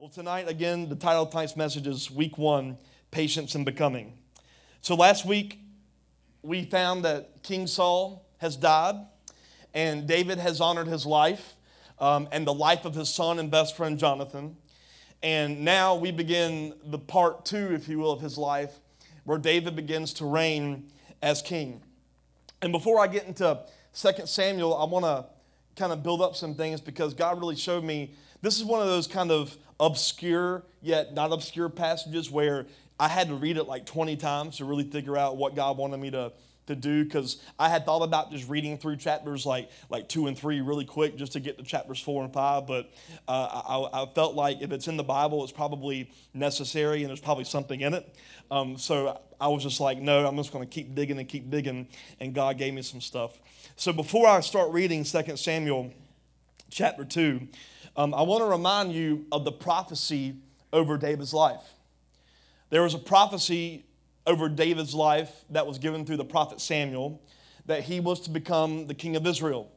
Well, tonight, again, the title of tonight's message is Week One Patience and Becoming. So, last week, we found that King Saul has died, and David has honored his life um, and the life of his son and best friend Jonathan. And now we begin the part two, if you will, of his life, where David begins to reign as king. And before I get into 2 Samuel, I want to kind of build up some things because God really showed me this is one of those kind of obscure yet not obscure passages where I had to read it like 20 times to really figure out what God wanted me to, to do because I had thought about just reading through chapters like, like two and three really quick just to get to chapters four and five. But uh, I, I, felt like if it's in the Bible, it's probably necessary and there's probably something in it. Um, so I was just like, no, I'm just going to keep digging and keep digging. And God gave me some stuff. So before I start reading 2 Samuel chapter 2, um, I want to remind you of the prophecy over David's life. There was a prophecy over David's life that was given through the prophet Samuel that he was to become the king of Israel.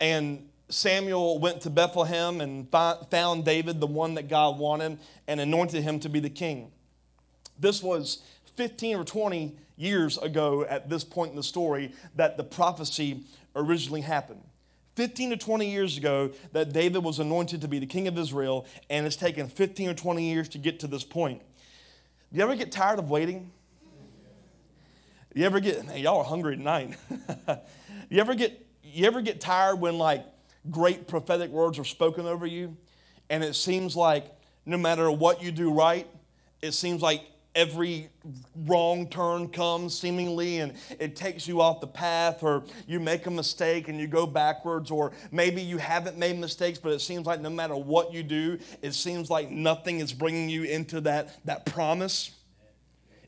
And Samuel went to Bethlehem and found David, the one that God wanted, and anointed him to be the king. This was 15 or 20 years ago at this point in the story that the prophecy originally happened. 15 to 20 years ago that David was anointed to be the king of Israel, and it's taken 15 or 20 years to get to this point. Do you ever get tired of waiting? You ever get, man, y'all are hungry tonight. you ever get, you ever get tired when like great prophetic words are spoken over you, and it seems like no matter what you do right, it seems like every wrong turn comes seemingly and it takes you off the path or you make a mistake and you go backwards or maybe you haven't made mistakes but it seems like no matter what you do it seems like nothing is bringing you into that that promise.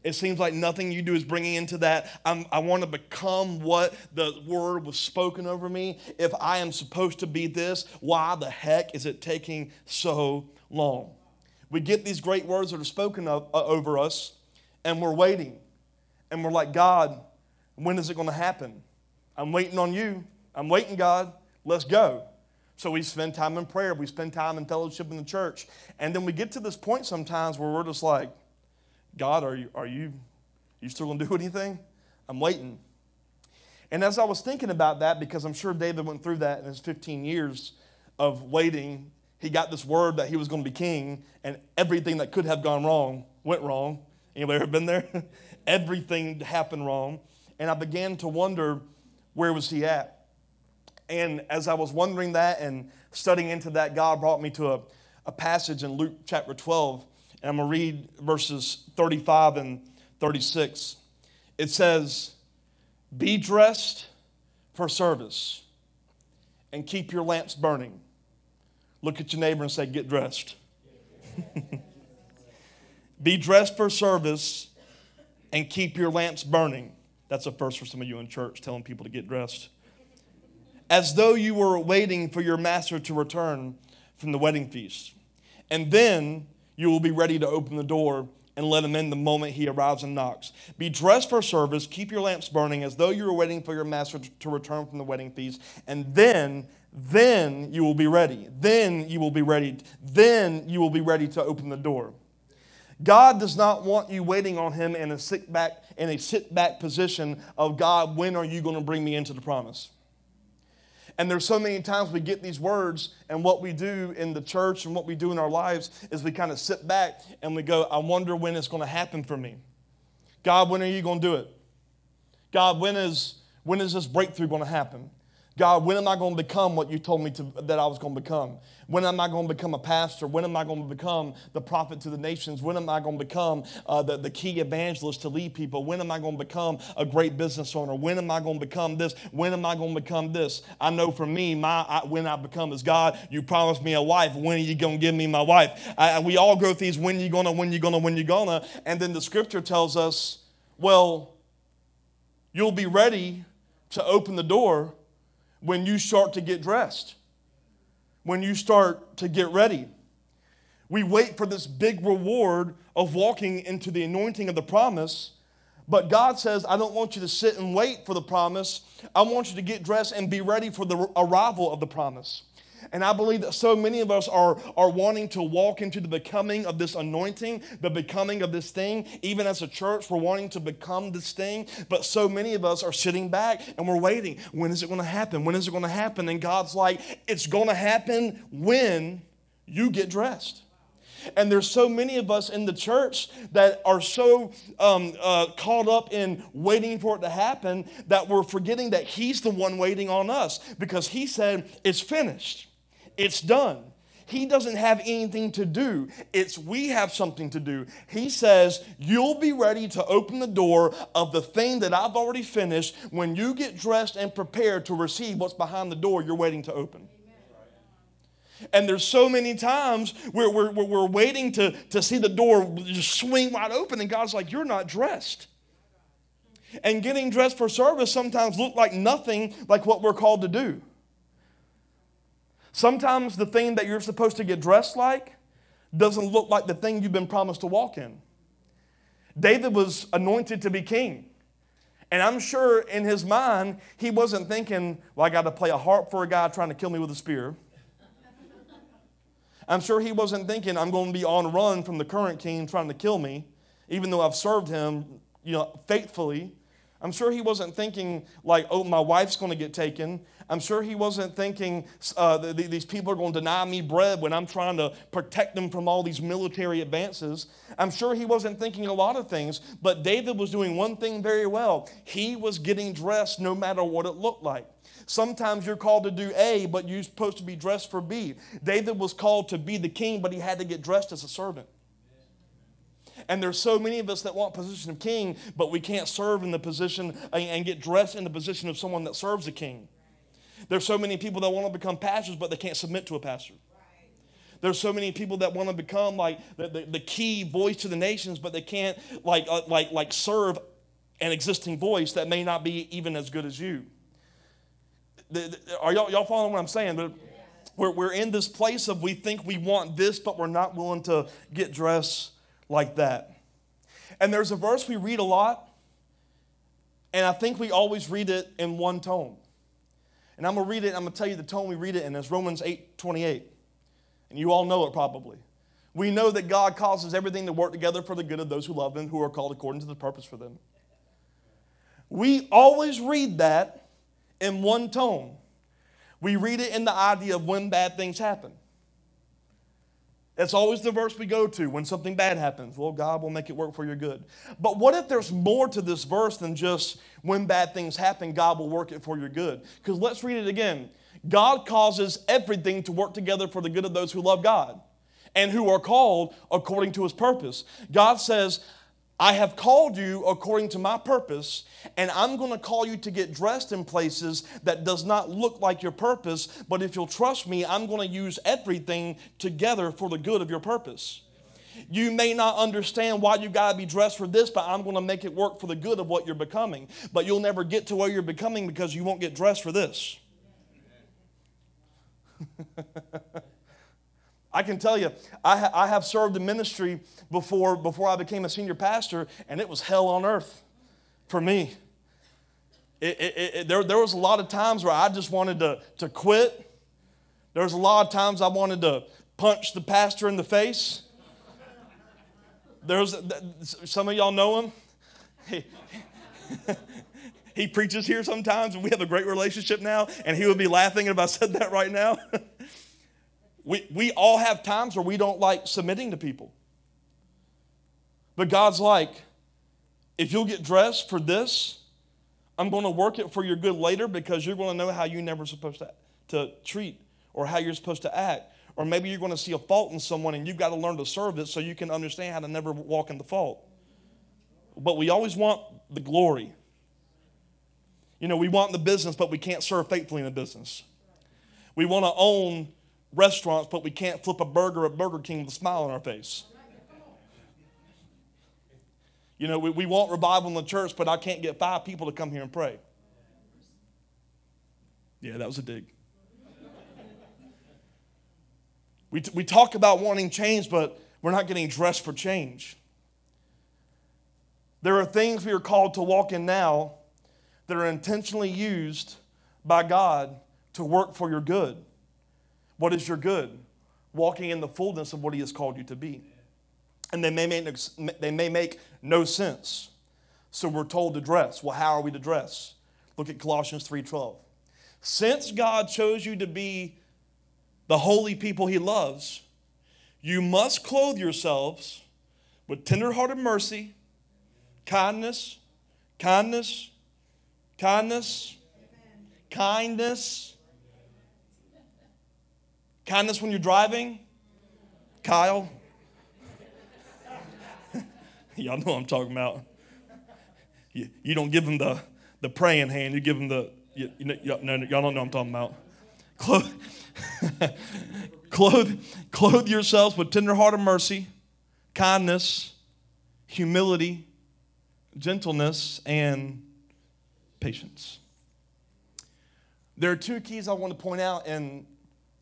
It seems like nothing you do is bringing into that. I'm, i want to become what the word was spoken over me. If i am supposed to be this why the heck is it taking so long we get these great words that are spoken of, uh, over us, and we're waiting. And we're like, God, when is it going to happen? I'm waiting on you. I'm waiting, God. Let's go. So we spend time in prayer. We spend time in fellowship in the church. And then we get to this point sometimes where we're just like, God, are you, are you, you still going to do anything? I'm waiting. And as I was thinking about that, because I'm sure David went through that in his 15 years of waiting he got this word that he was going to be king, and everything that could have gone wrong went wrong. Anybody ever been there? everything happened wrong. And I began to wonder where was he at? And as I was wondering that and studying into that, God brought me to a, a passage in Luke chapter 12. And I'm going to read verses 35 and 36. It says, Be dressed for service and keep your lamps burning Look at your neighbor and say, Get dressed. Be dressed for service and keep your lamps burning. That's a first for some of you in church, telling people to get dressed. As though you were waiting for your master to return from the wedding feast. And then you will be ready to open the door and let him in the moment he arrives and knocks. Be dressed for service, keep your lamps burning as though you were waiting for your master to return from the wedding feast, and then then you will be ready. Then you will be ready. Then you will be ready to open the door. God does not want you waiting on him in a sit back in a sit back position of God, when are you going to bring me into the promise? And there's so many times we get these words, and what we do in the church and what we do in our lives is we kind of sit back and we go, I wonder when it's going to happen for me. God, when are you going to do it? God, when is when is this breakthrough going to happen? God, when am I going to become what you told me to, that I was going to become? When am I going to become a pastor? When am I going to become the prophet to the nations? When am I going to become uh, the, the key evangelist to lead people? When am I going to become a great business owner? When am I going to become this? When am I going to become this? I know for me, my I, when I become is God, you promised me a wife. When are you going to give me my wife? I, we all go through these when you going to, when you going to, when you going to. And then the scripture tells us, well, you'll be ready to open the door when you start to get dressed, when you start to get ready. We wait for this big reward of walking into the anointing of the promise. But God says, I don't want you to sit and wait for the promise. I want you to get dressed and be ready for the arrival of the promise. And I believe that so many of us are, are wanting to walk into the becoming of this anointing, the becoming of this thing. Even as a church, we're wanting to become this thing. But so many of us are sitting back and we're waiting. When is it going to happen? When is it going to happen? And God's like, it's going to happen when you get dressed. And there's so many of us in the church that are so um, uh, caught up in waiting for it to happen that we're forgetting that He's the one waiting on us because He said, It's finished, it's done. He doesn't have anything to do. It's we have something to do. He says, You'll be ready to open the door of the thing that I've already finished when you get dressed and prepared to receive what's behind the door you're waiting to open. And there's so many times where we're, we're, we're waiting to, to see the door just swing wide open, and God's like, You're not dressed. And getting dressed for service sometimes look like nothing like what we're called to do. Sometimes the thing that you're supposed to get dressed like doesn't look like the thing you've been promised to walk in. David was anointed to be king. And I'm sure in his mind, he wasn't thinking, well, I got to play a harp for a guy trying to kill me with a spear. I'm sure he wasn't thinking, I'm going to be on run from the current king trying to kill me, even though I've served him, you know, faithfully. I'm sure he wasn't thinking like, oh, my wife's going to get taken. I'm sure he wasn't thinking uh, these people are going to deny me bread when I'm trying to protect them from all these military advances. I'm sure he wasn't thinking a lot of things, but David was doing one thing very well. He was getting dressed no matter what it looked like. Sometimes you're called to do A, but you're supposed to be dressed for B. David was called to be the king, but he had to get dressed as a servant. And there's so many of us that want position of king, but we can't serve in the position and get dressed in the position of someone that serves a king. There's so many people that want to become pastors, but they can't submit to a pastor. There's so many people that want to become like the, the, the, key voice to the nations, but they can't like, uh, like, like serve an existing voice that may not be even as good as you. The, the, are y'all, y'all following what I'm saying? But we're, we're in this place of we think we want this, but we're not willing to get dressed like that. And there's a verse we read a lot, and I think we always read it in one tone. And I'm going to read it, I'm going to tell you the tone we read it in. It's Romans 8 28. And you all know it probably. We know that God causes everything to work together for the good of those who love Him, who are called according to the purpose for them. We always read that in one tone. We read it in the idea of when bad things happen. That's always the verse we go to when something bad happens. Well, God will make it work for your good. But what if there's more to this verse than just when bad things happen, God will work it for your good? Because let's read it again. God causes everything to work together for the good of those who love God and who are called according to his purpose. God says, I have called you according to my purpose, and I'm going to call you to get dressed in places that does not look like your purpose, but if you'll trust me, I'm going to use everything together for the good of your purpose. You may not understand why you got to be dressed for this, but I'm going to make it work for the good of what you're becoming. But you'll never get to where you're becoming because you won't get dressed for this. I can tell you, I, ha- I have served in ministry before, before I became a senior pastor, and it was hell on earth for me. It, it, it, there, there was a lot of times where I just wanted to, to quit. There was a lot of times I wanted to punch the pastor in the face. There's some of y'all know him. He, he preaches here sometimes, and we have a great relationship now, and he would be laughing if I said that right now. We, we all have times where we don't like submitting to people. But God's like, if you'll get dressed for this, I'm going to work it for your good later because you're going to know how you're never supposed to, to treat or how you're supposed to act. Or maybe you're going to see a fault in someone and you've got to learn to serve it so you can understand how to never walk in the fault. But we always want the glory. You know, we want the business, but we can't serve faithfully in the business. We want to own restaurants, but we can't flip a burger at Burger King with a smile on our face. You know, we, we want revival in the church, but I can't get five people to come here and pray. Yeah, that was a dig. we, t- we talk about wanting change, but we're not getting dressed for change. There are things we are called to walk in now that are intentionally used by God to work for your good. What is your good? Walking in the fullness of what He has called you to be. And they may make, they may make no sense. So we're told to dress. Well, how are we to dress? Look at Colossians 3:12. Since God chose you to be the holy people he loves, you must clothe yourselves with tenderhearted mercy, kindness, kindness, kindness, kindness. Kindness when you're driving. Kyle. Y'all know what I'm talking about. You, you don't give them the, the praying hand, you give them the, you, you y'all, no, y'all don't know what I'm talking about. Clothe, clothe, clothe yourselves with tenderhearted mercy, kindness, humility, gentleness, and patience. There are two keys I want to point out in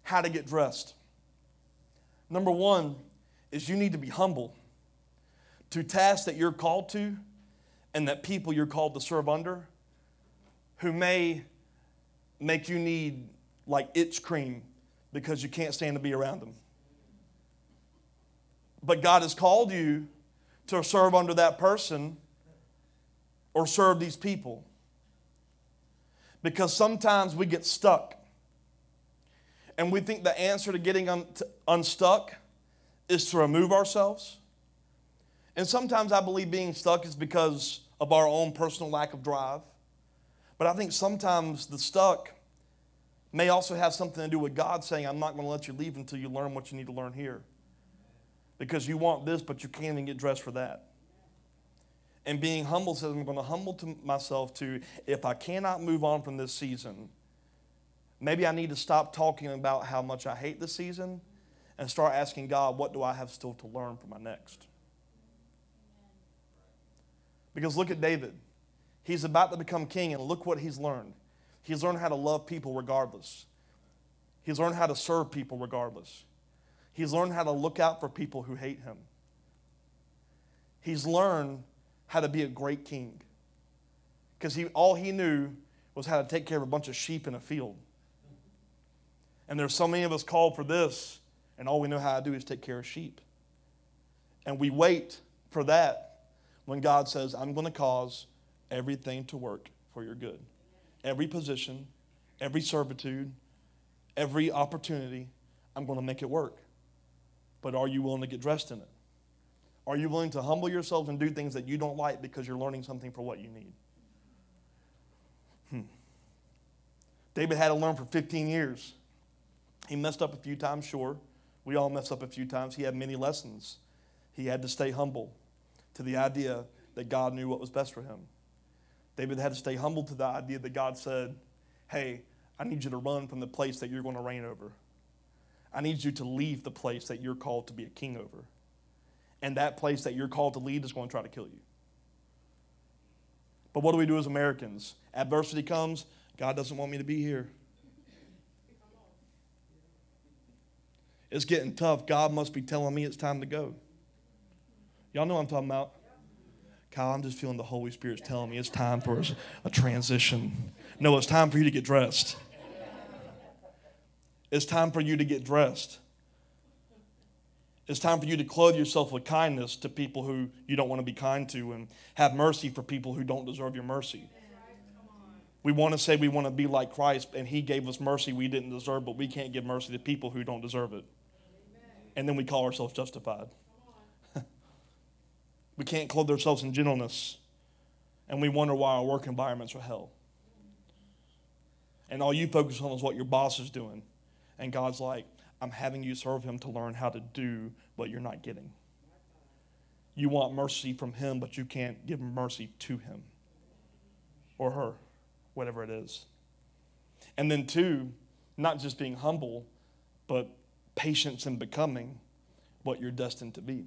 how to get dressed. Number one is you need to be humble to tasks that you're called to and that people you're called to serve under who may make you need like itch cream because you can't stand to be around them. But God has called you to serve under that person or serve these people. Because sometimes we get stuck. And we think the answer to getting un- to unstuck is to remove ourselves. And sometimes I believe being stuck is because of our own personal lack of drive. But I think sometimes the stuck may also have something to do with God saying, I'm not going to let you leave until you learn what you need to learn here. Because you want this, but you can't even get dressed for that. And being humble says, I'm going to humble to myself to, if I cannot move on from this season, maybe I need to stop talking about how much I hate this season and start asking God, what do I have still to learn for my next? Because look at David. He's about to become king, and look what he's learned. He's learned how to love people regardless. He's learned how to serve people regardless. He's learned how to look out for people who hate him. He's learned how to be a great king. Because he, all he knew was how to take care of a bunch of sheep in a field. And there's so many of us called for this, and all we know how to do is take care of sheep. And we wait for that when God says, I'm going to cause everything to work for your good every position, every servitude, every opportunity, I'm going to make it work. But are you willing to get dressed in it? Are you willing to humble yourselves and do things that you don't like because you're learning something for what you need? Hmm. David had to learn for 15 years. He messed up a few times, sure. We all mess up a few times. He had many lessons. He had to stay humble to the idea that God knew what was best for him. David had to stay humble to the idea that God said, Hey, I need you to run from the place that you're going to reign over. I need you to leave the place that you're called to be a king over. And that place that you're called to lead is going to try to kill you. But what do we do as Americans? Adversity comes, God doesn't want me to be here. It's getting tough. God must be telling me it's time to go. Y'all know what I'm talking about. Kyle, I'm just feeling the Holy Spirit's telling me it's time for a transition. No, it's time for you to get dressed. It's time for you to get dressed. It's time for you to clothe yourself with kindness to people who you don't want to be kind to and have mercy for people who don't deserve your mercy. We want to say we want to be like Christ and He gave us mercy we didn't deserve, but we can't give mercy to people who don't deserve it. And then we call ourselves justified. We can't clothe ourselves in gentleness. And we wonder why our work environments are hell. And all you focus on is what your boss is doing. And God's like, I'm having you serve him to learn how to do what you're not getting. You want mercy from him, but you can't give mercy to him or her, whatever it is. And then, two, not just being humble, but patience in becoming what you're destined to be.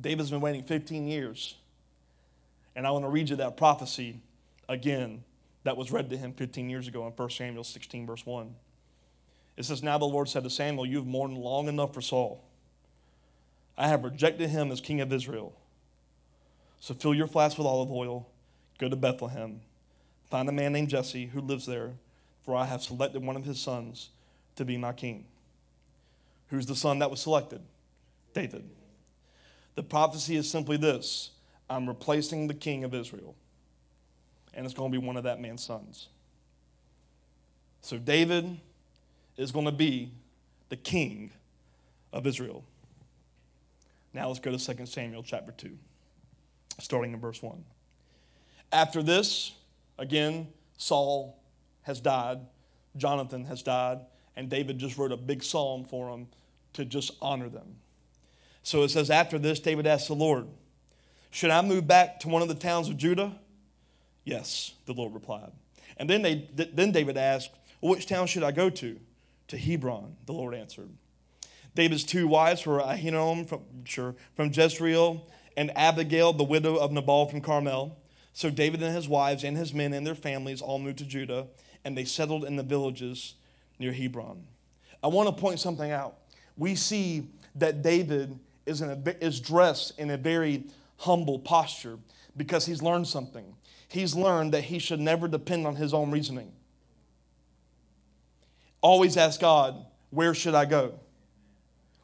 David's been waiting 15 years. And I want to read you that prophecy again that was read to him 15 years ago in 1 Samuel 16, verse 1. It says, Now the Lord said to Samuel, You have mourned long enough for Saul. I have rejected him as king of Israel. So fill your flask with olive oil, go to Bethlehem, find a man named Jesse who lives there, for I have selected one of his sons to be my king. Who's the son that was selected? David. The prophecy is simply this I'm replacing the king of Israel, and it's going to be one of that man's sons. So David is going to be the king of Israel. Now let's go to 2 Samuel chapter 2, starting in verse 1. After this, again, Saul has died, Jonathan has died, and David just wrote a big psalm for them to just honor them. So it says, After this, David asked the Lord, Should I move back to one of the towns of Judah? Yes, the Lord replied. And then, they, then David asked, well, Which town should I go to? To Hebron, the Lord answered. David's two wives were Ahinoam from, sure, from Jezreel and Abigail, the widow of Nabal from Carmel. So David and his wives and his men and their families all moved to Judah, and they settled in the villages near Hebron. I want to point something out. We see that David is, in a, is dressed in a very humble posture because he's learned something. He's learned that he should never depend on his own reasoning. Always ask God, Where should I go?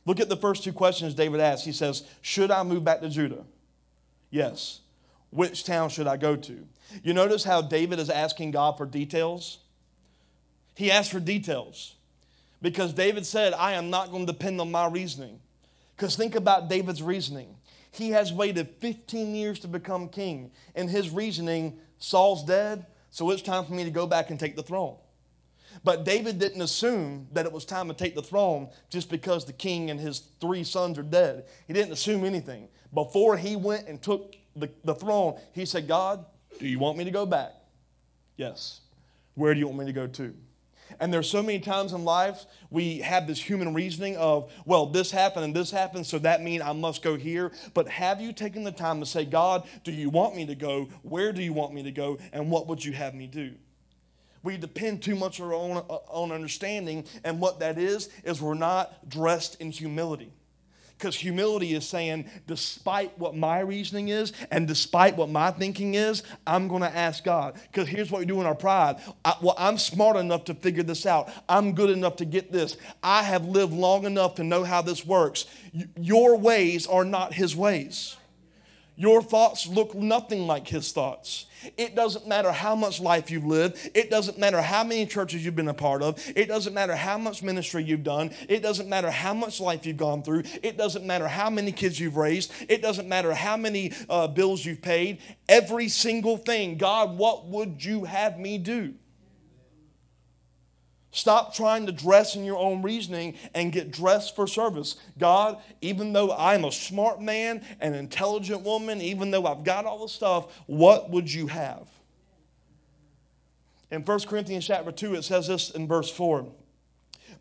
Look at the first two questions David asks. He says, Should I move back to Judah? Yes. Which town should I go to? You notice how David is asking God for details? He asked for details because David said, I am not going to depend on my reasoning. Because think about David's reasoning. He has waited 15 years to become king. and his reasoning, Saul's dead, so it's time for me to go back and take the throne. But David didn't assume that it was time to take the throne just because the king and his three sons are dead. He didn't assume anything. Before he went and took the, the throne, he said, God, do you want me to go back? Yes. Where do you want me to go to? And there's so many times in life we have this human reasoning of, well, this happened and this happened, so that means I must go here. But have you taken the time to say, God, do you want me to go? Where do you want me to go? And what would you have me do? We depend too much on our own, uh, own understanding, and what that is, is we're not dressed in humility. Because humility is saying, despite what my reasoning is and despite what my thinking is, I'm going to ask God. Because here's what we do in our pride. I, well, I'm smart enough to figure this out. I'm good enough to get this. I have lived long enough to know how this works. Y- your ways are not His ways. Your thoughts look nothing like His thoughts. It doesn't matter how much life you've lived. It doesn't matter how many churches you've been a part of. It doesn't matter how much ministry you've done. It doesn't matter how much life you've gone through. It doesn't matter how many kids you've raised. It doesn't matter how many uh, bills you've paid. Every single thing. God, what would you have me do? Stop trying to dress in your own reasoning and get dressed for service. God, even though I'm a smart man, an intelligent woman, even though I've got all the stuff, what would you have? In 1 Corinthians chapter 2, it says this in verse 4.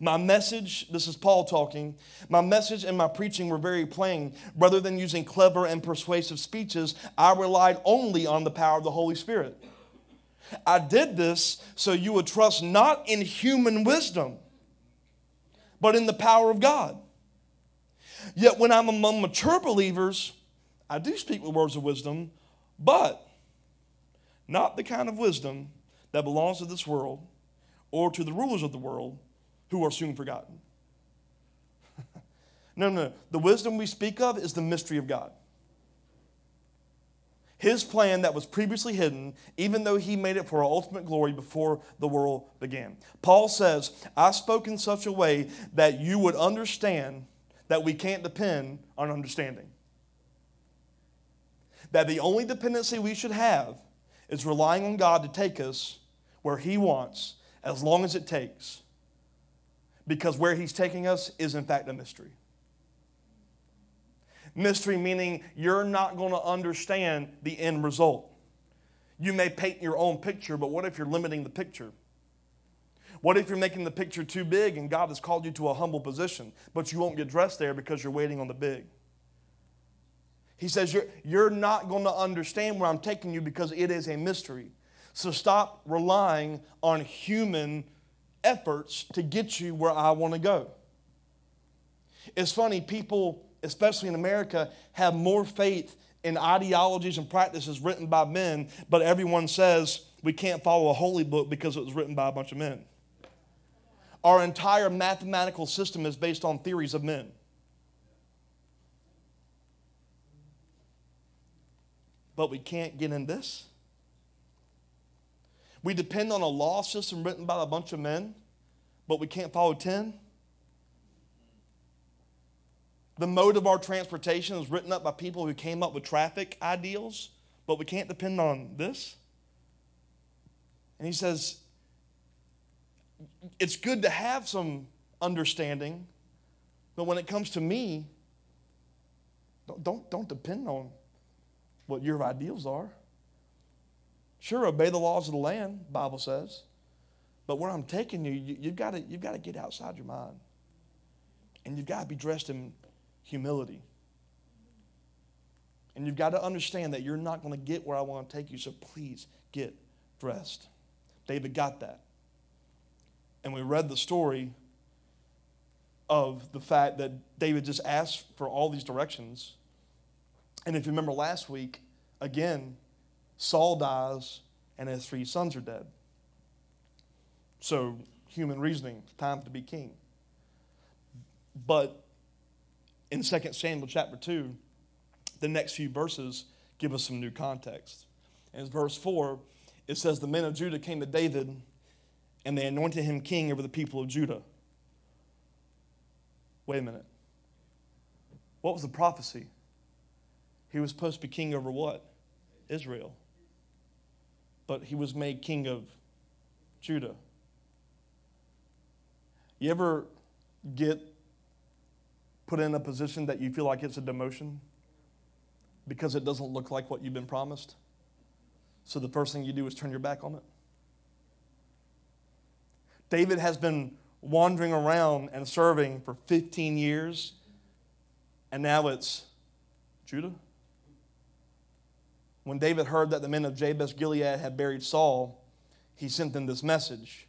My message, this is Paul talking, my message and my preaching were very plain. Rather than using clever and persuasive speeches, I relied only on the power of the Holy Spirit. I did this so you would trust not in human wisdom, but in the power of God. Yet when I'm among mature believers, I do speak with words of wisdom, but not the kind of wisdom that belongs to this world or to the rulers of the world who are soon forgotten. no, no, the wisdom we speak of is the mystery of God his plan that was previously hidden, even though he made it for our ultimate glory before the world began. Paul says, I spoke in such a way that you would understand that we can't depend on understanding. That the only dependency we should have is relying on God to take us where he wants, as long as it takes. Because where he's taking us is, in fact, a mystery. Mystery meaning you're not going to understand the end result. You may paint your own picture, but what if you're limiting the picture? What if you're making the picture too big and God has called you to a humble position, but you won't get dressed there because you're waiting on the big? He says, You're, you're not going to understand where I'm taking you because it is a mystery. So stop relying on human efforts to get you where I want to go. It's funny, people especially in America, have more faith in ideologies and practices written by men, but everyone says we can't follow a holy book because it was written by a bunch of men. Our entire mathematical system is based on theories of men. But we can't get in this. We depend on a law system written by a bunch of men, but we can't follow 10. The mode of our transportation is written up by people who came up with traffic ideals, but we can't depend on this. And he says, it's good to have some understanding, but when it comes to me, don't, don't, don't depend on what your ideals are. Sure, obey the laws of the land, Bible says. But where I'm taking you, you have got to, you've got to get outside your mind. And you've got to be dressed in humility. And you've got to understand that you're not going to get where I want to take you, so please get dressed. David got that. And we read the story of the fact that David just asked for all these directions. And if you remember last week, again, Saul dies and his three sons are dead. So, human reasoning, time to be king. But in 2 Samuel chapter 2, the next few verses give us some new context. In verse 4, it says, The men of Judah came to David and they anointed him king over the people of Judah. Wait a minute. What was the prophecy? He was supposed to be king over what? Israel. But he was made king of Judah. You ever get put in a position that you feel like it's a demotion because it doesn't look like what you've been promised? So the first thing you do is turn your back on it? David has been wandering around and serving for 15 years, and now it's Judah. When David heard that the men of Jabesh Gilead had buried Saul, he sent them this message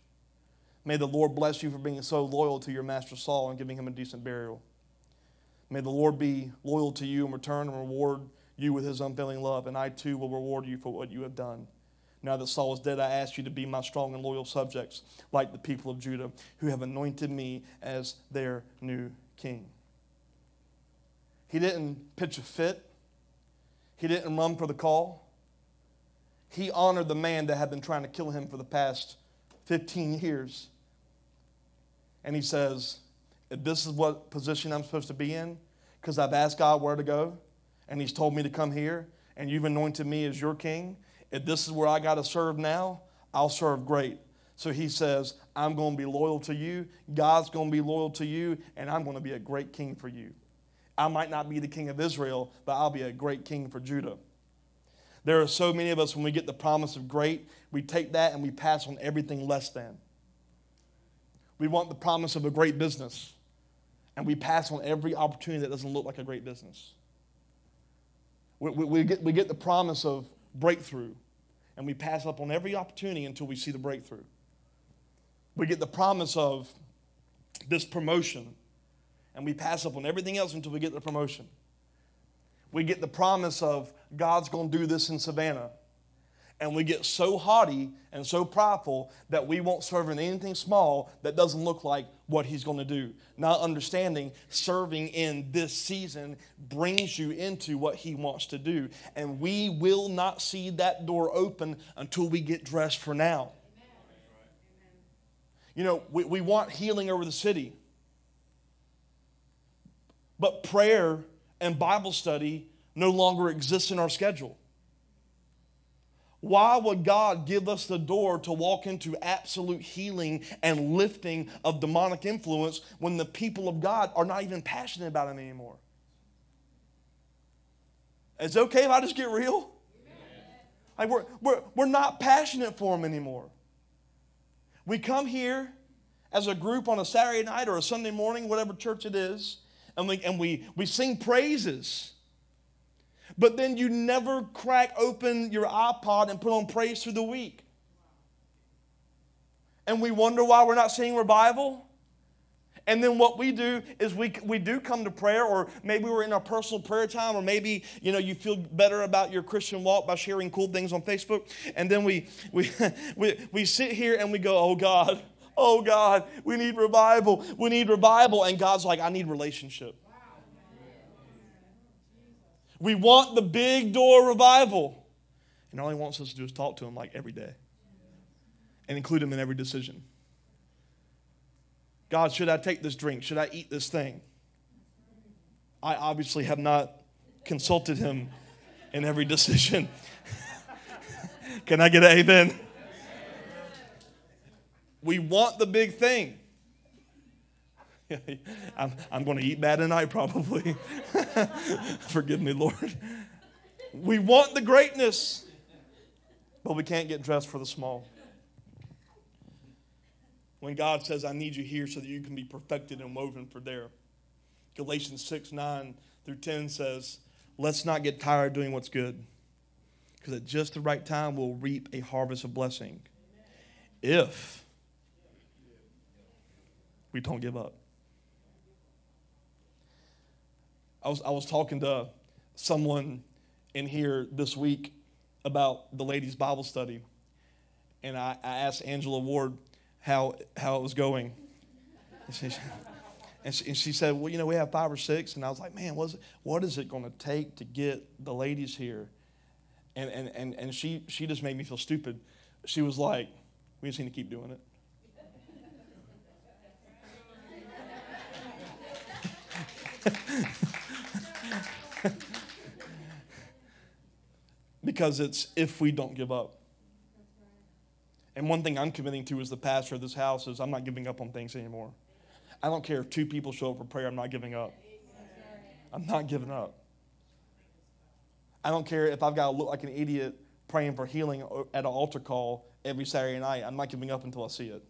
May the Lord bless you for being so loyal to your master Saul and giving him a decent burial. May the Lord be loyal to you in return and reward you with his unfailing love, and I too will reward you for what you have done. Now that Saul is dead, I ask you to be my strong and loyal subjects, like the people of Judah, who have anointed me as their new king. He didn't pitch a fit, he didn't run for the call. He honored the man that had been trying to kill him for the past 15 years. And he says, this is what position I'm supposed to be in, because I've asked God where to go, and He's told me to come here, and you've anointed me as your king, if this is where I got to serve now, I'll serve great. So he says, I'm going to be loyal to you. God's going to be loyal to you, and I'm going to be a great king for you. I might not be the king of Israel, but I'll be a great king for Judah. There are so many of us, when we get the promise of great, we take that and we pass on everything less than. We want the promise of a great business, and we pass on every opportunity that doesn't look like a great business. We, we, we get, we get the promise of breakthrough, and we pass up on every opportunity until we see the breakthrough. We get the promise of this promotion, and we pass up on everything else until we get the promotion. We get the promise of God's going to do this in Savannah, and we get so haughty and so prideful that we won't serve in anything small that doesn't look like what he's going to do. Not understanding serving in this season brings you into what he wants to do. And we will not see that door open until we get dressed for now. You know, we, we want healing over the city. But prayer and Bible study no longer exists in our schedule. Why would God give us the door to walk into absolute healing and lifting of demonic influence when the people of God are not even passionate about Him anymore? Is it okay if I just get real? Like we're, we're, we're not passionate for Him anymore. We come here as a group on a Saturday night or a Sunday morning, whatever church it is, and we, and we, we sing praises but then you never crack open your iPod and put on praise through the week. And we wonder why we're not seeing revival. And then what we do is we, we do come to prayer, or maybe we're in our personal prayer time, or maybe you know you feel better about your Christian walk by sharing cool things on Facebook. And then we we we, we sit here and we go, oh God, Oh God, we need revival. We need revival. And God's like, I need relationship. We want the big door revival. And all he wants us to do is talk to him like every day and include him in every decision. God, should I take this drink? Should I eat this thing? I obviously have not consulted him in every decision. Can I get an amen? We want the big thing. I'm, I'm going to eat bad tonight, probably. Forgive me, Lord. We want the greatness, but we can't get dressed for the small. When God says, I need you here so that you can be perfected and woven for there. Galatians 6 9 through 10 says, Let's not get tired doing what's good, because at just the right time we'll reap a harvest of blessing. If we don't give up. I was, I was talking to someone in here this week about the ladies' Bible study, and I, I asked Angela Ward how, how it was going. And she, and she, and she, said, Well, you know, we have five or six. And I was like, Man, what is it, what is it going to take to get the ladies here? And, and, and, and she, she just made me feel stupid. She was like, We just need to keep doing it. because it's if we don't give up. And one thing I'm committing to as the pastor of this house is I'm not giving up on things anymore. I don't care if two people show up for prayer, I'm not giving up. I'm not giving up. I don't care if I've got to look like an idiot praying for healing at an altar call every Saturday night. I'm not giving up until I see it.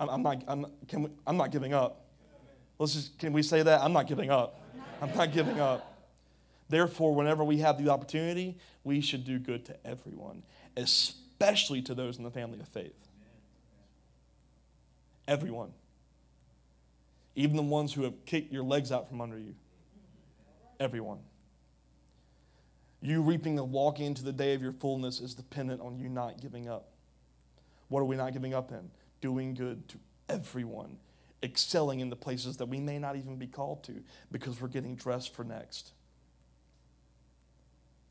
I'm, I'm not, I'm, we, I'm not giving up. Let's just, can we say that? I'm not giving up. I'm not giving up. Therefore, whenever we have the opportunity, we should do good to everyone, especially to those in the family of faith. Everyone. Even the ones who have kicked your legs out from under you. Everyone. You reaping and walking into the day of your fullness is dependent on you not giving up. What are we not giving up in? Doing good to everyone excelling in the places that we may not even be called to because we're getting dressed for next.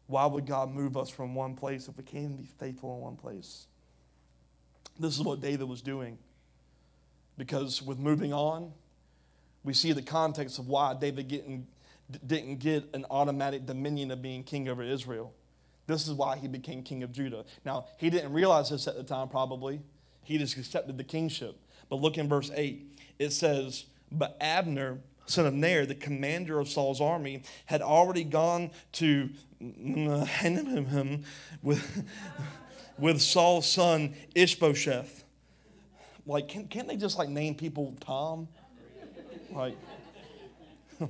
Why would God move us from one place if we can't be faithful in one place? This is what David was doing. Because with moving on, we see the context of why David getting, didn't get an automatic dominion of being king over Israel. This is why he became king of Judah. Now, he didn't realize this at the time, probably. He just accepted the kingship. But look in verse 8 it says, But Abner, son of Ner, the commander of Saul's army, had already gone to him with, with Saul's son Ishbosheth. Like, can, can't they just like name people Tom? Like,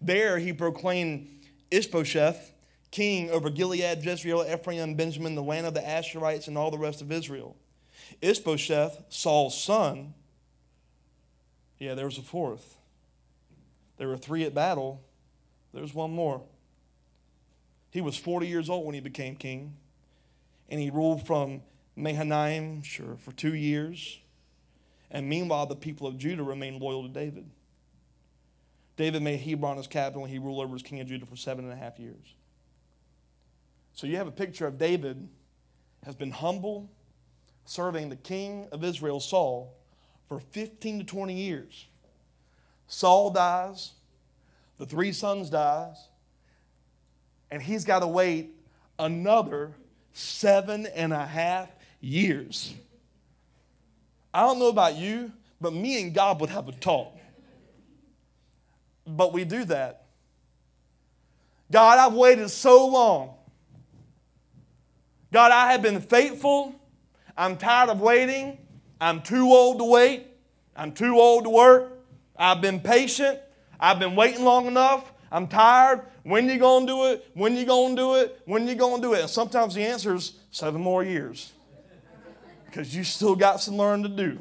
there he proclaimed Ishbosheth king over Gilead, Jezreel, Ephraim, Benjamin, the land of the Asherites, and all the rest of Israel. Ishbosheth, Saul's son, yeah, there was a fourth. There were three at battle. There's one more. He was 40 years old when he became king, and he ruled from Mahanaim, sure, for two years. And meanwhile, the people of Judah remained loyal to David. David made Hebron his capital, and he ruled over as king of Judah for seven and a half years. So you have a picture of David has been humble, serving the king of Israel, Saul, for 15 to 20 years. Saul dies, the three sons dies, and he's got to wait another seven and a half years. I don't know about you, but me and God would have a talk. But we do that. God, I've waited so long. God, I have been faithful. I'm tired of waiting. I'm too old to wait. I'm too old to work. I've been patient. I've been waiting long enough. I'm tired. When you to do it? When you to do it? When you to do it? And sometimes the answer is seven more years. Because you still got some learning to do.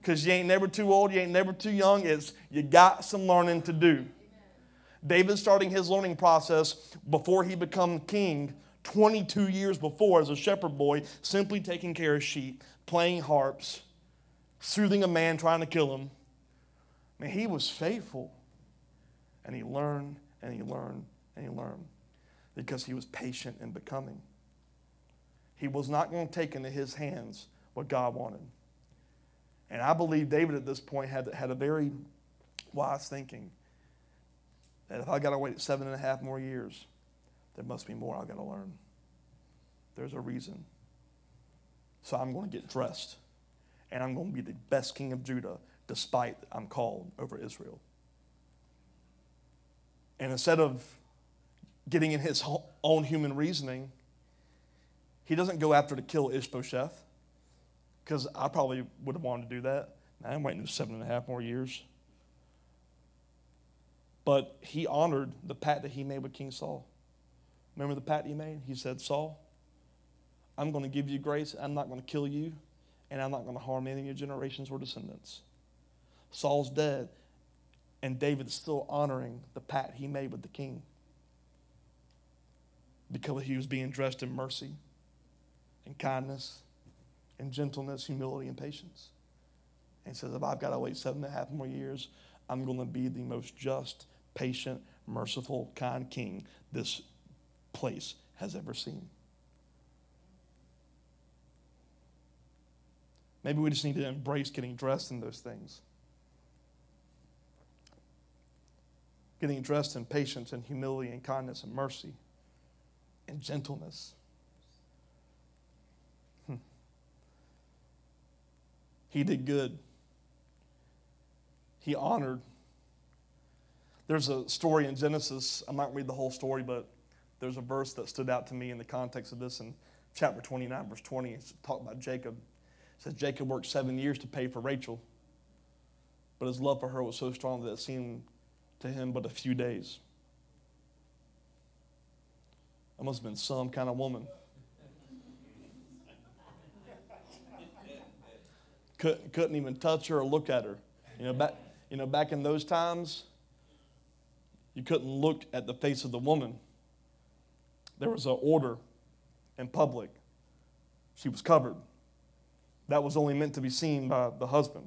Because you ain't never too old, you ain't never too young. It's you got some learning to do. David starting his learning process before he become king 22 years before as a shepherd boy, simply taking care of sheep, playing harps, soothing a man trying to kill him. I mean, he was faithful. And he learned and he learned and he learned because he was patient in becoming. He was not going to take into his hands what God wanted. And I believe David at this point had, had a very wise thinking that if I got to wait seven and a half more years, there must be more I've got to learn. There's a reason. So I'm going to get dressed, and I'm going to be the best king of Judah, despite I'm called over Israel. And instead of getting in his own human reasoning, he doesn't go after to kill Ishbosheth, because I probably would have wanted to do that. I'm waiting seven and a half more years. But he honored the pact that he made with King Saul. Remember the pact he made? He said, Saul, I'm going to give you grace. I'm not going to kill you, and I'm not going to harm any of your generations or descendants. Saul's dead, and David is still honoring the pact he made with the king because he was being dressed in mercy and kindness and gentleness, humility, and patience. And he says, If I've got to wait seven and a half more years, I'm going to be the most just, patient, merciful, kind king this place has ever seen. Maybe we just need to embrace getting dressed in those things. Getting dressed in patience and humility and kindness and mercy and gentleness. Hmm. He did good. He honored. There's a story in Genesis. I might read the whole story, but there's a verse that stood out to me in the context of this in chapter 29, verse 20. It's talking about Jacob. It says Jacob worked seven years to pay for Rachel, but his love for her was so strong that it seemed to him but a few days. That must have been some kind of woman. Couldn't, couldn't even touch her or look at her. You know, back, you know, back in those times, you couldn't look at the face of the woman there was an order in public. She was covered. That was only meant to be seen by the husband.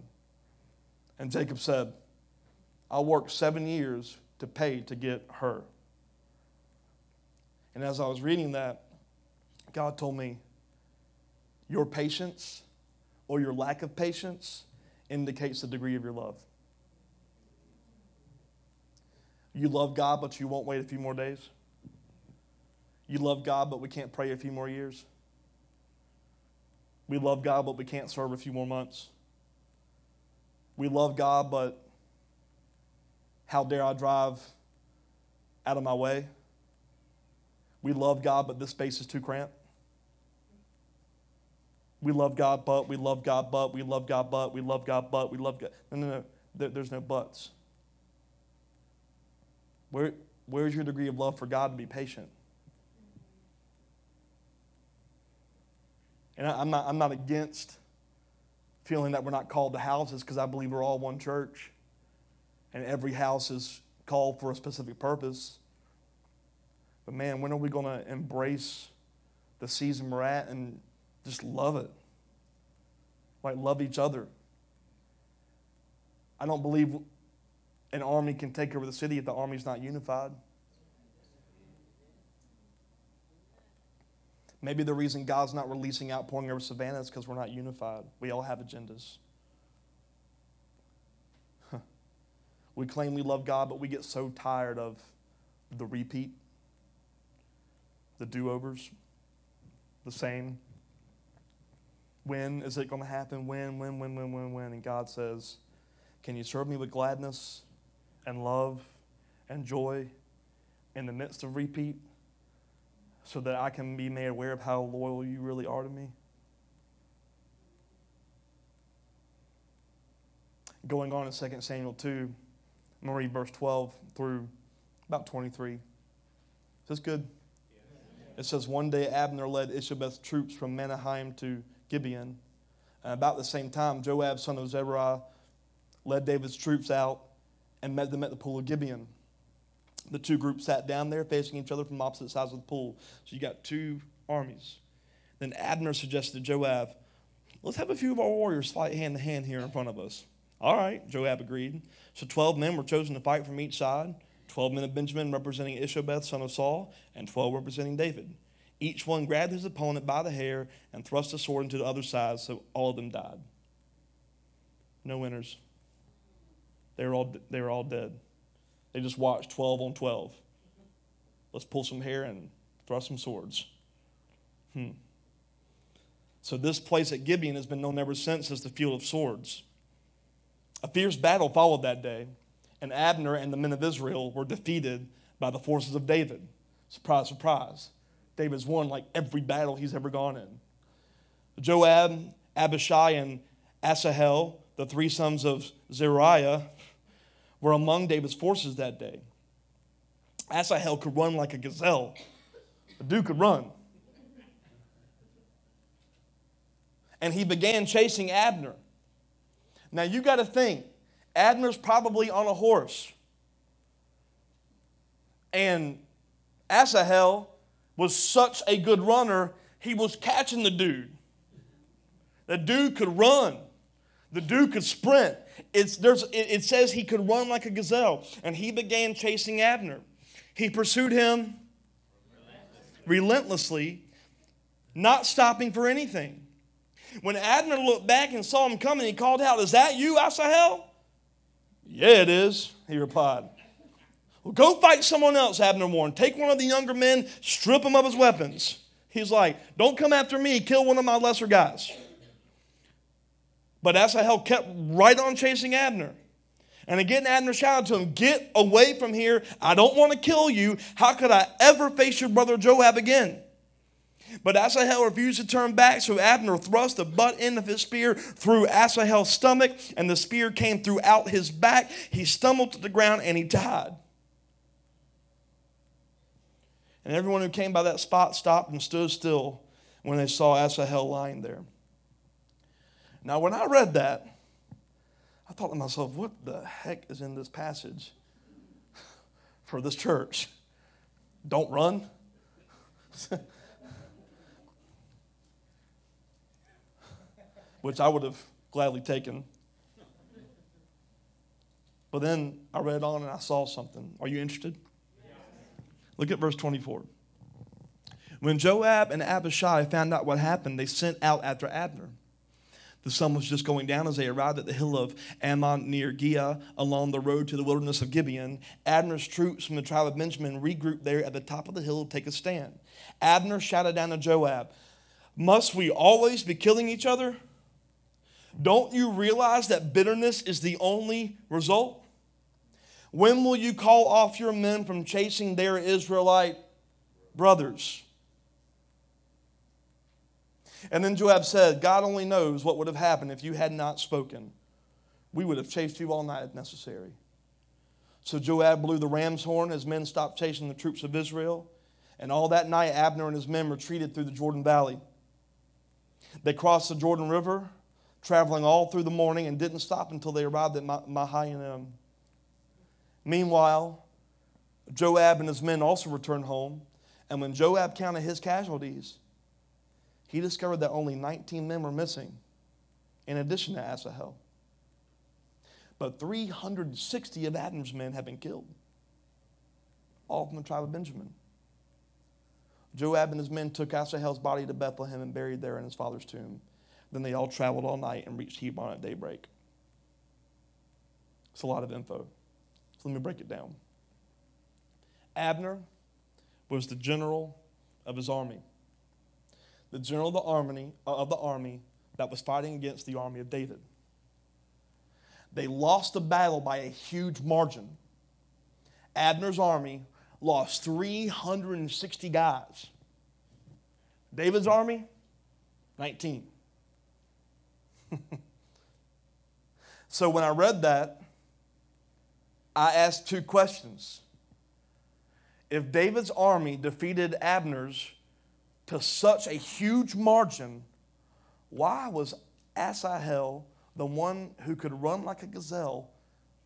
And Jacob said, I'll work seven years to pay to get her. And as I was reading that, God told me, Your patience or your lack of patience indicates the degree of your love. You love God, but you won't wait a few more days. You love God, but we can't pray a few more years. We love God, but we can't serve a few more months. We love God, but how dare I drive out of my way? We love God, but this space is too cramped. We love God, but we love God, but we love God, but we love God, but we love God. No, no, no. there's no buts. Where, where's your degree of love for God to be patient? And I'm not, I'm not against feeling that we're not called to houses because I believe we're all one church. And every house is called for a specific purpose. But man, when are we going to embrace the season we're at and just love it? Like, love each other. I don't believe an army can take over the city if the army's not unified. Maybe the reason God's not releasing outpouring over Savannah is because we're not unified. We all have agendas. We claim we love God, but we get so tired of the repeat, the do overs, the same. When is it going to happen? When, when, when, when, when, when? And God says, Can you serve me with gladness and love and joy in the midst of repeat? so that I can be made aware of how loyal you really are to me? Going on in 2 Samuel 2, I'm going to read verse 12 through about 23. Is this good? It says, One day Abner led Ishbosheth's troops from Mahanaim to Gibeon. And about the same time, Joab, son of Zeruiah, led David's troops out and met them at the pool of Gibeon the two groups sat down there facing each other from opposite sides of the pool. So you got two armies. Then Abner suggested to Joab, let's have a few of our warriors fight hand to hand here in front of us. All right, Joab agreed. So 12 men were chosen to fight from each side 12 men of Benjamin representing Ishbosheth, son of Saul, and 12 representing David. Each one grabbed his opponent by the hair and thrust a sword into the other side, so all of them died. No winners. They were all, they were all dead. They just watched 12 on 12. Let's pull some hair and thrust some swords. Hmm. So, this place at Gibeon has been known ever since as the field of swords. A fierce battle followed that day, and Abner and the men of Israel were defeated by the forces of David. Surprise, surprise. David's won like every battle he's ever gone in. Joab, Abishai, and Asahel, the three sons of Zeruiah, were among David's forces that day. Asahel could run like a gazelle. The dude could run. And he began chasing Abner. Now you got to think, Abner's probably on a horse. And Asahel was such a good runner, he was catching the dude. The dude could run. The dude could sprint. It's, there's, it, it says he could run like a gazelle. And he began chasing Abner. He pursued him relentlessly, not stopping for anything. When Abner looked back and saw him coming, he called out, Is that you, Asahel? Yeah, it is, he replied. Well, go fight someone else, Abner warned. Take one of the younger men, strip him of his weapons. He's like, Don't come after me, kill one of my lesser guys. But Asahel kept right on chasing Abner. And again, Abner shouted to him, Get away from here. I don't want to kill you. How could I ever face your brother Joab again? But Asahel refused to turn back, so Abner thrust the butt end of his spear through Asahel's stomach, and the spear came throughout his back. He stumbled to the ground and he died. And everyone who came by that spot stopped and stood still when they saw Asahel lying there. Now, when I read that, I thought to myself, what the heck is in this passage for this church? Don't run? which I would have gladly taken. But then I read on and I saw something. Are you interested? Look at verse 24. When Joab and Abishai found out what happened, they sent out after Abner. The sun was just going down as they arrived at the hill of Ammah near Giah along the road to the wilderness of Gibeon. Abner's troops from the tribe of Benjamin regrouped there at the top of the hill to take a stand. Abner shouted down to Joab, Must we always be killing each other? Don't you realize that bitterness is the only result? When will you call off your men from chasing their Israelite brothers? And then Joab said, God only knows what would have happened if you had not spoken. We would have chased you all night if necessary. So Joab blew the ram's horn as men stopped chasing the troops of Israel. And all that night, Abner and his men retreated through the Jordan Valley. They crossed the Jordan River traveling all through the morning and didn't stop until they arrived at Mahanaim. Um, meanwhile, Joab and his men also returned home, and when Joab counted his casualties, he discovered that only 19 men were missing, in addition to Asahel. But 360 of Abner's men had been killed, all from the tribe of Benjamin. Joab and his men took Asahel's body to Bethlehem and buried there in his father's tomb. Then they all traveled all night and reached Hebron at daybreak. It's a lot of info. So let me break it down. Abner was the general of his army. The general of the army, uh, of the army that was fighting against the army of David. They lost the battle by a huge margin. Abner's army lost 360 guys. David's army, 19. so when I read that, I asked two questions. If David's army defeated Abner's to such a huge margin, why was Asahel, the one who could run like a gazelle,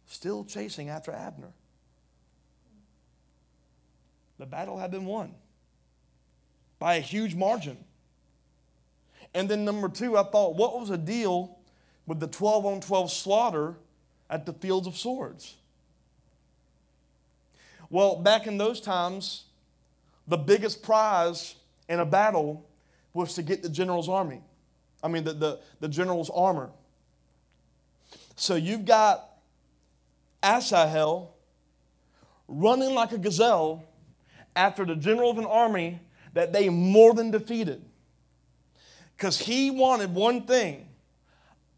still chasing after Abner? The battle had been won by a huge margin. And then number two, I thought, what was the deal with the 12 on 12 slaughter at the fields of swords? Well, back in those times, the biggest prize in a battle was to get the general's army. I mean, the, the, the general's armor. So you've got Asahel running like a gazelle after the general of an army that they more than defeated. Because he wanted one thing.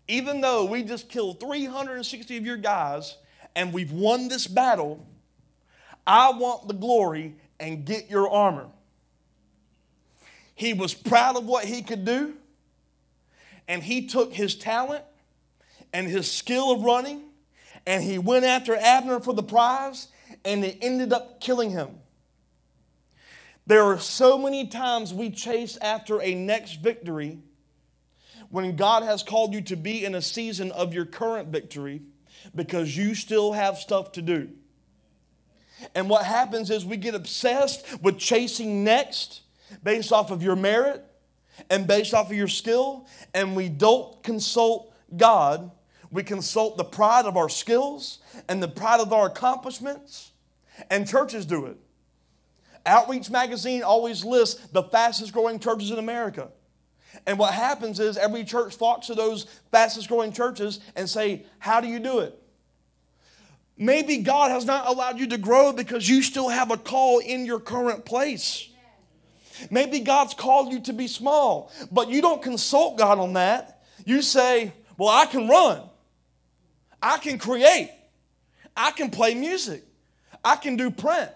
Even though we just killed 360 of your guys and we've won this battle, I want the glory and get your armor. He was proud of what he could do, and he took his talent and his skill of running, and he went after Abner for the prize, and it ended up killing him. There are so many times we chase after a next victory when God has called you to be in a season of your current victory because you still have stuff to do. And what happens is we get obsessed with chasing next based off of your merit and based off of your skill, and we don't consult God. We consult the pride of our skills and the pride of our accomplishments, and churches do it. Outreach Magazine always lists the fastest growing churches in America. And what happens is every church flocks to those fastest growing churches and say, How do you do it? Maybe God has not allowed you to grow because you still have a call in your current place. Maybe God's called you to be small, but you don't consult God on that. You say, Well, I can run, I can create, I can play music, I can do print.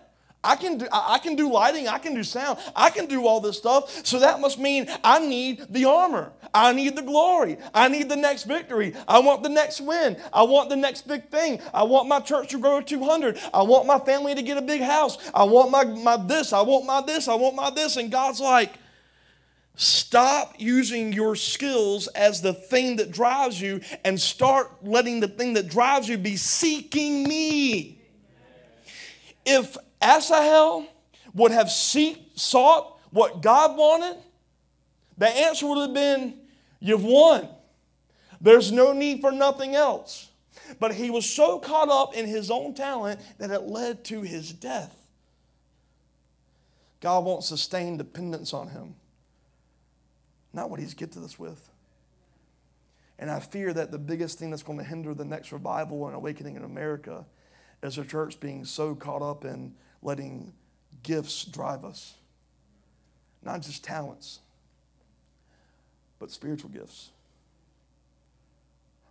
I can, do, I can do lighting, I can do sound, I can do all this stuff. So that must mean I need the armor. I need the glory. I need the next victory. I want the next win. I want the next big thing. I want my church to grow to 200. I want my family to get a big house. I want my, my this. I want my this. I want my this. And God's like, Stop using your skills as the thing that drives you and start letting the thing that drives you be seeking me. If Asahel would have seek, sought what God wanted, the answer would have been, You've won. There's no need for nothing else. But he was so caught up in his own talent that it led to his death. God wants sustained dependence on him, not what he's gifted us with. And I fear that the biggest thing that's going to hinder the next revival and awakening in America is a church being so caught up in letting gifts drive us. Not just talents, but spiritual gifts.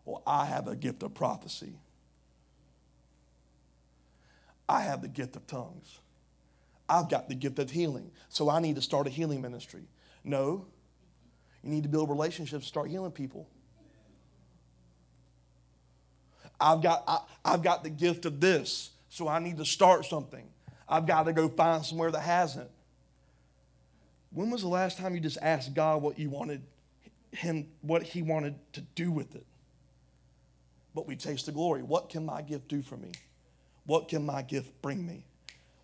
Well, I have a gift of prophecy. I have the gift of tongues. I've got the gift of healing, so I need to start a healing ministry. No, you need to build relationships, start healing people. I've got, I, have got the gift of this, so I need to start something. I've got to go find somewhere that hasn't. When was the last time you just asked God what you wanted him, what he wanted to do with it? But we taste the glory. What can my gift do for me? What can my gift bring me?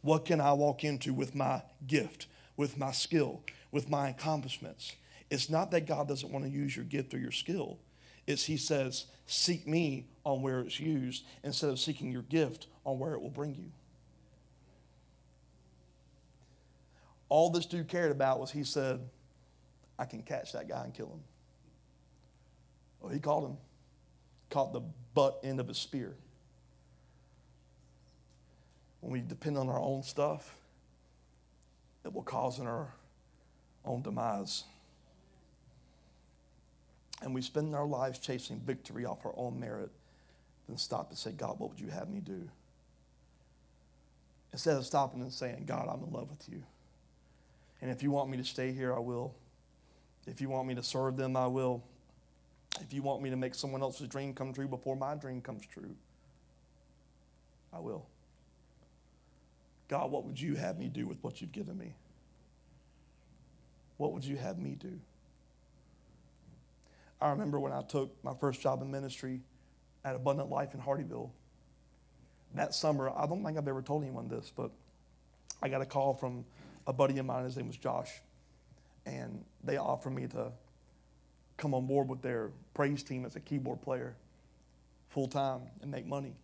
What can I walk into with my gift, with my skill, with my accomplishments? It's not that God doesn't want to use your gift or your skill. It's He says, seek me on where it's used instead of seeking your gift on where it will bring you. All this dude cared about was he said, I can catch that guy and kill him. Well, he caught him, caught the butt end of his spear. When we depend on our own stuff, it will cause in our own demise. And we spend our lives chasing victory off our own merit, then stop and say, God, what would you have me do? Instead of stopping and saying, God, I'm in love with you. And if you want me to stay here, I will. If you want me to serve them, I will. If you want me to make someone else's dream come true before my dream comes true, I will. God, what would you have me do with what you've given me? What would you have me do? I remember when I took my first job in ministry at Abundant Life in Hardeeville. That summer, I don't think I've ever told anyone this, but I got a call from a buddy of mine, his name was Josh, and they offered me to come on board with their praise team as a keyboard player full time and make money.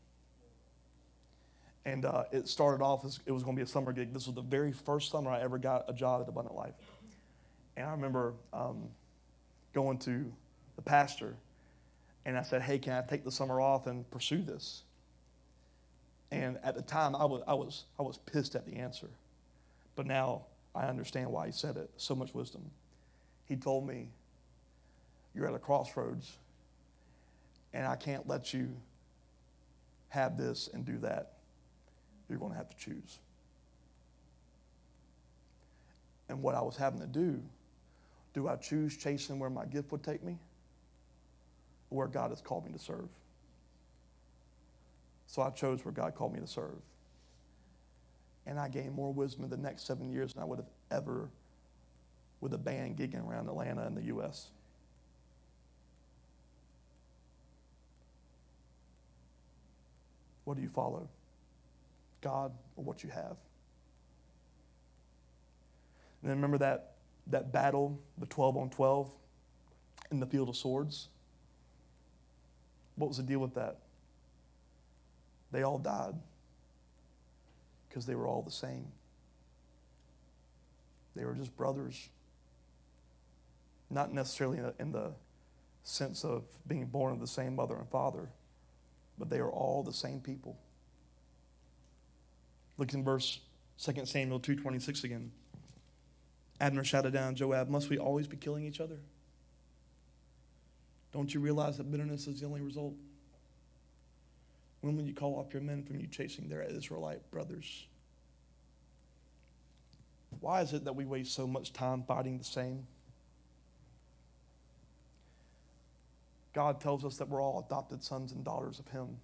And uh, it started off as it was going to be a summer gig. This was the very first summer I ever got a job at Abundant Life. And I remember um, going to the pastor and I said, Hey, can I take the summer off and pursue this? And at the time, I was, I was, I was pissed at the answer. But now I understand why he said it. So much wisdom. He told me, You're at a crossroads, and I can't let you have this and do that. You're going to have to choose. And what I was having to do, do I choose chasing where my gift would take me? Where God has called me to serve? So I chose where God called me to serve. And I gained more wisdom in the next seven years than I would have ever with a band gigging around Atlanta and the U.S. What do you follow? God or what you have? And then remember that, that battle, the 12 on 12 in the field of swords? What was the deal with that? They all died because they were all the same. They were just brothers. Not necessarily in the sense of being born of the same mother and father, but they are all the same people. Look in verse 2 Samuel 2.26 again. Abner shouted down Joab, Must we always be killing each other? Don't you realize that bitterness is the only result? When will you call off your men from you chasing their Israelite brothers? Why is it that we waste so much time fighting the same? God tells us that we're all adopted sons and daughters of Him.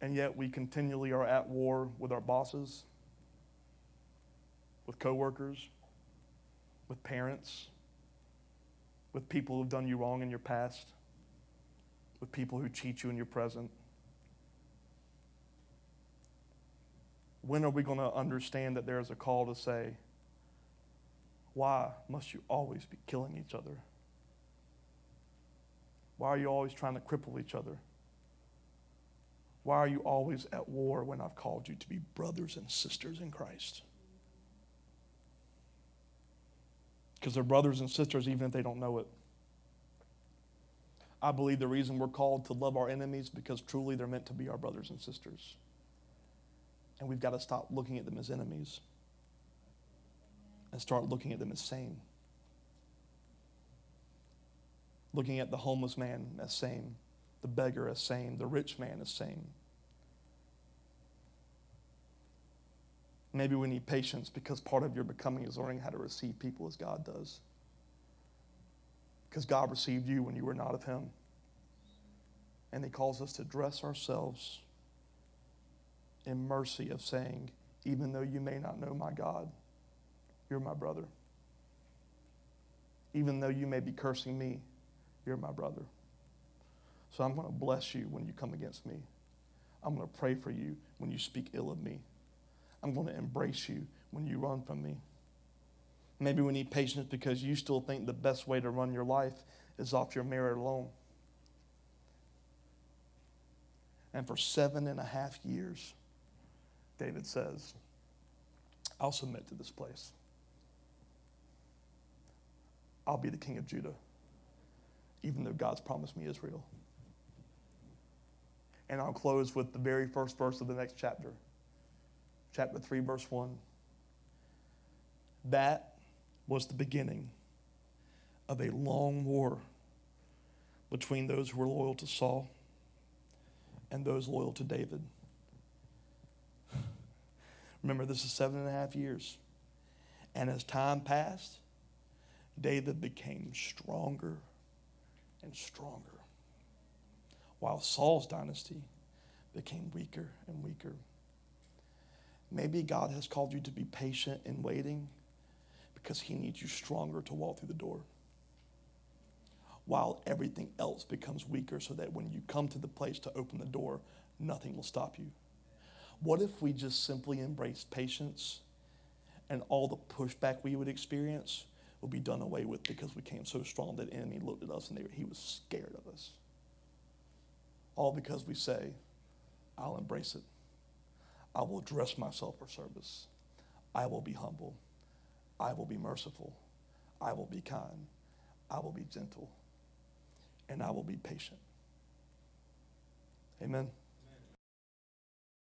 And yet we continually are at war with our bosses, with coworkers, with parents, with people who've done you wrong in your past with people who cheat you in your present? When are we going to understand that there is a call to say, why must you always be killing each other? Why are you always trying to cripple each other? Why are you always at war when I've called you to be brothers and sisters in Christ? Because they're brothers and sisters even if they don't know it. I believe the reason we're called to love our enemies because truly they're meant to be our brothers and sisters. And we've got to stop looking at them as enemies and start looking at them as same. Looking at the homeless man as same, the beggar as same, the rich man as same. Maybe we need patience because part of your becoming is learning how to receive people as God does because God received you when you were not of Him. And He calls us to dress ourselves in mercy of saying, even though you may not know my God, you're my brother. Even though you may be cursing me, you're my brother. So I'm going to bless you when you come against me. I'm going to pray for you when you speak ill of me. I'm going to embrace you when you run from me. Maybe we need patience because you still think the best way to run your life is off your merit alone. And for seven and a half years, David says, I'll submit to this place. I'll be the king of Judah, even though God's promised me Israel. And I'll close with the very first verse of the next chapter, chapter 3, verse 1. That was the beginning of a long war between those who were loyal to Saul and those loyal to David. Remember, this is seven and a half years. And as time passed, David became stronger and stronger, while Saul's dynasty became weaker and weaker. Maybe God has called you to be patient in waiting because he needs you stronger to walk through the door. While everything else becomes weaker, so that when you come to the place to open the door, nothing will stop you. What if we just simply embrace patience and all the pushback we would experience will be done away with because we came so strong that enemy looked at us and they, he was scared of us. All because we say, I'll embrace it. I will dress myself for service. I will be humble. I will be merciful. I will be kind. I will be gentle. And I will be patient. Amen.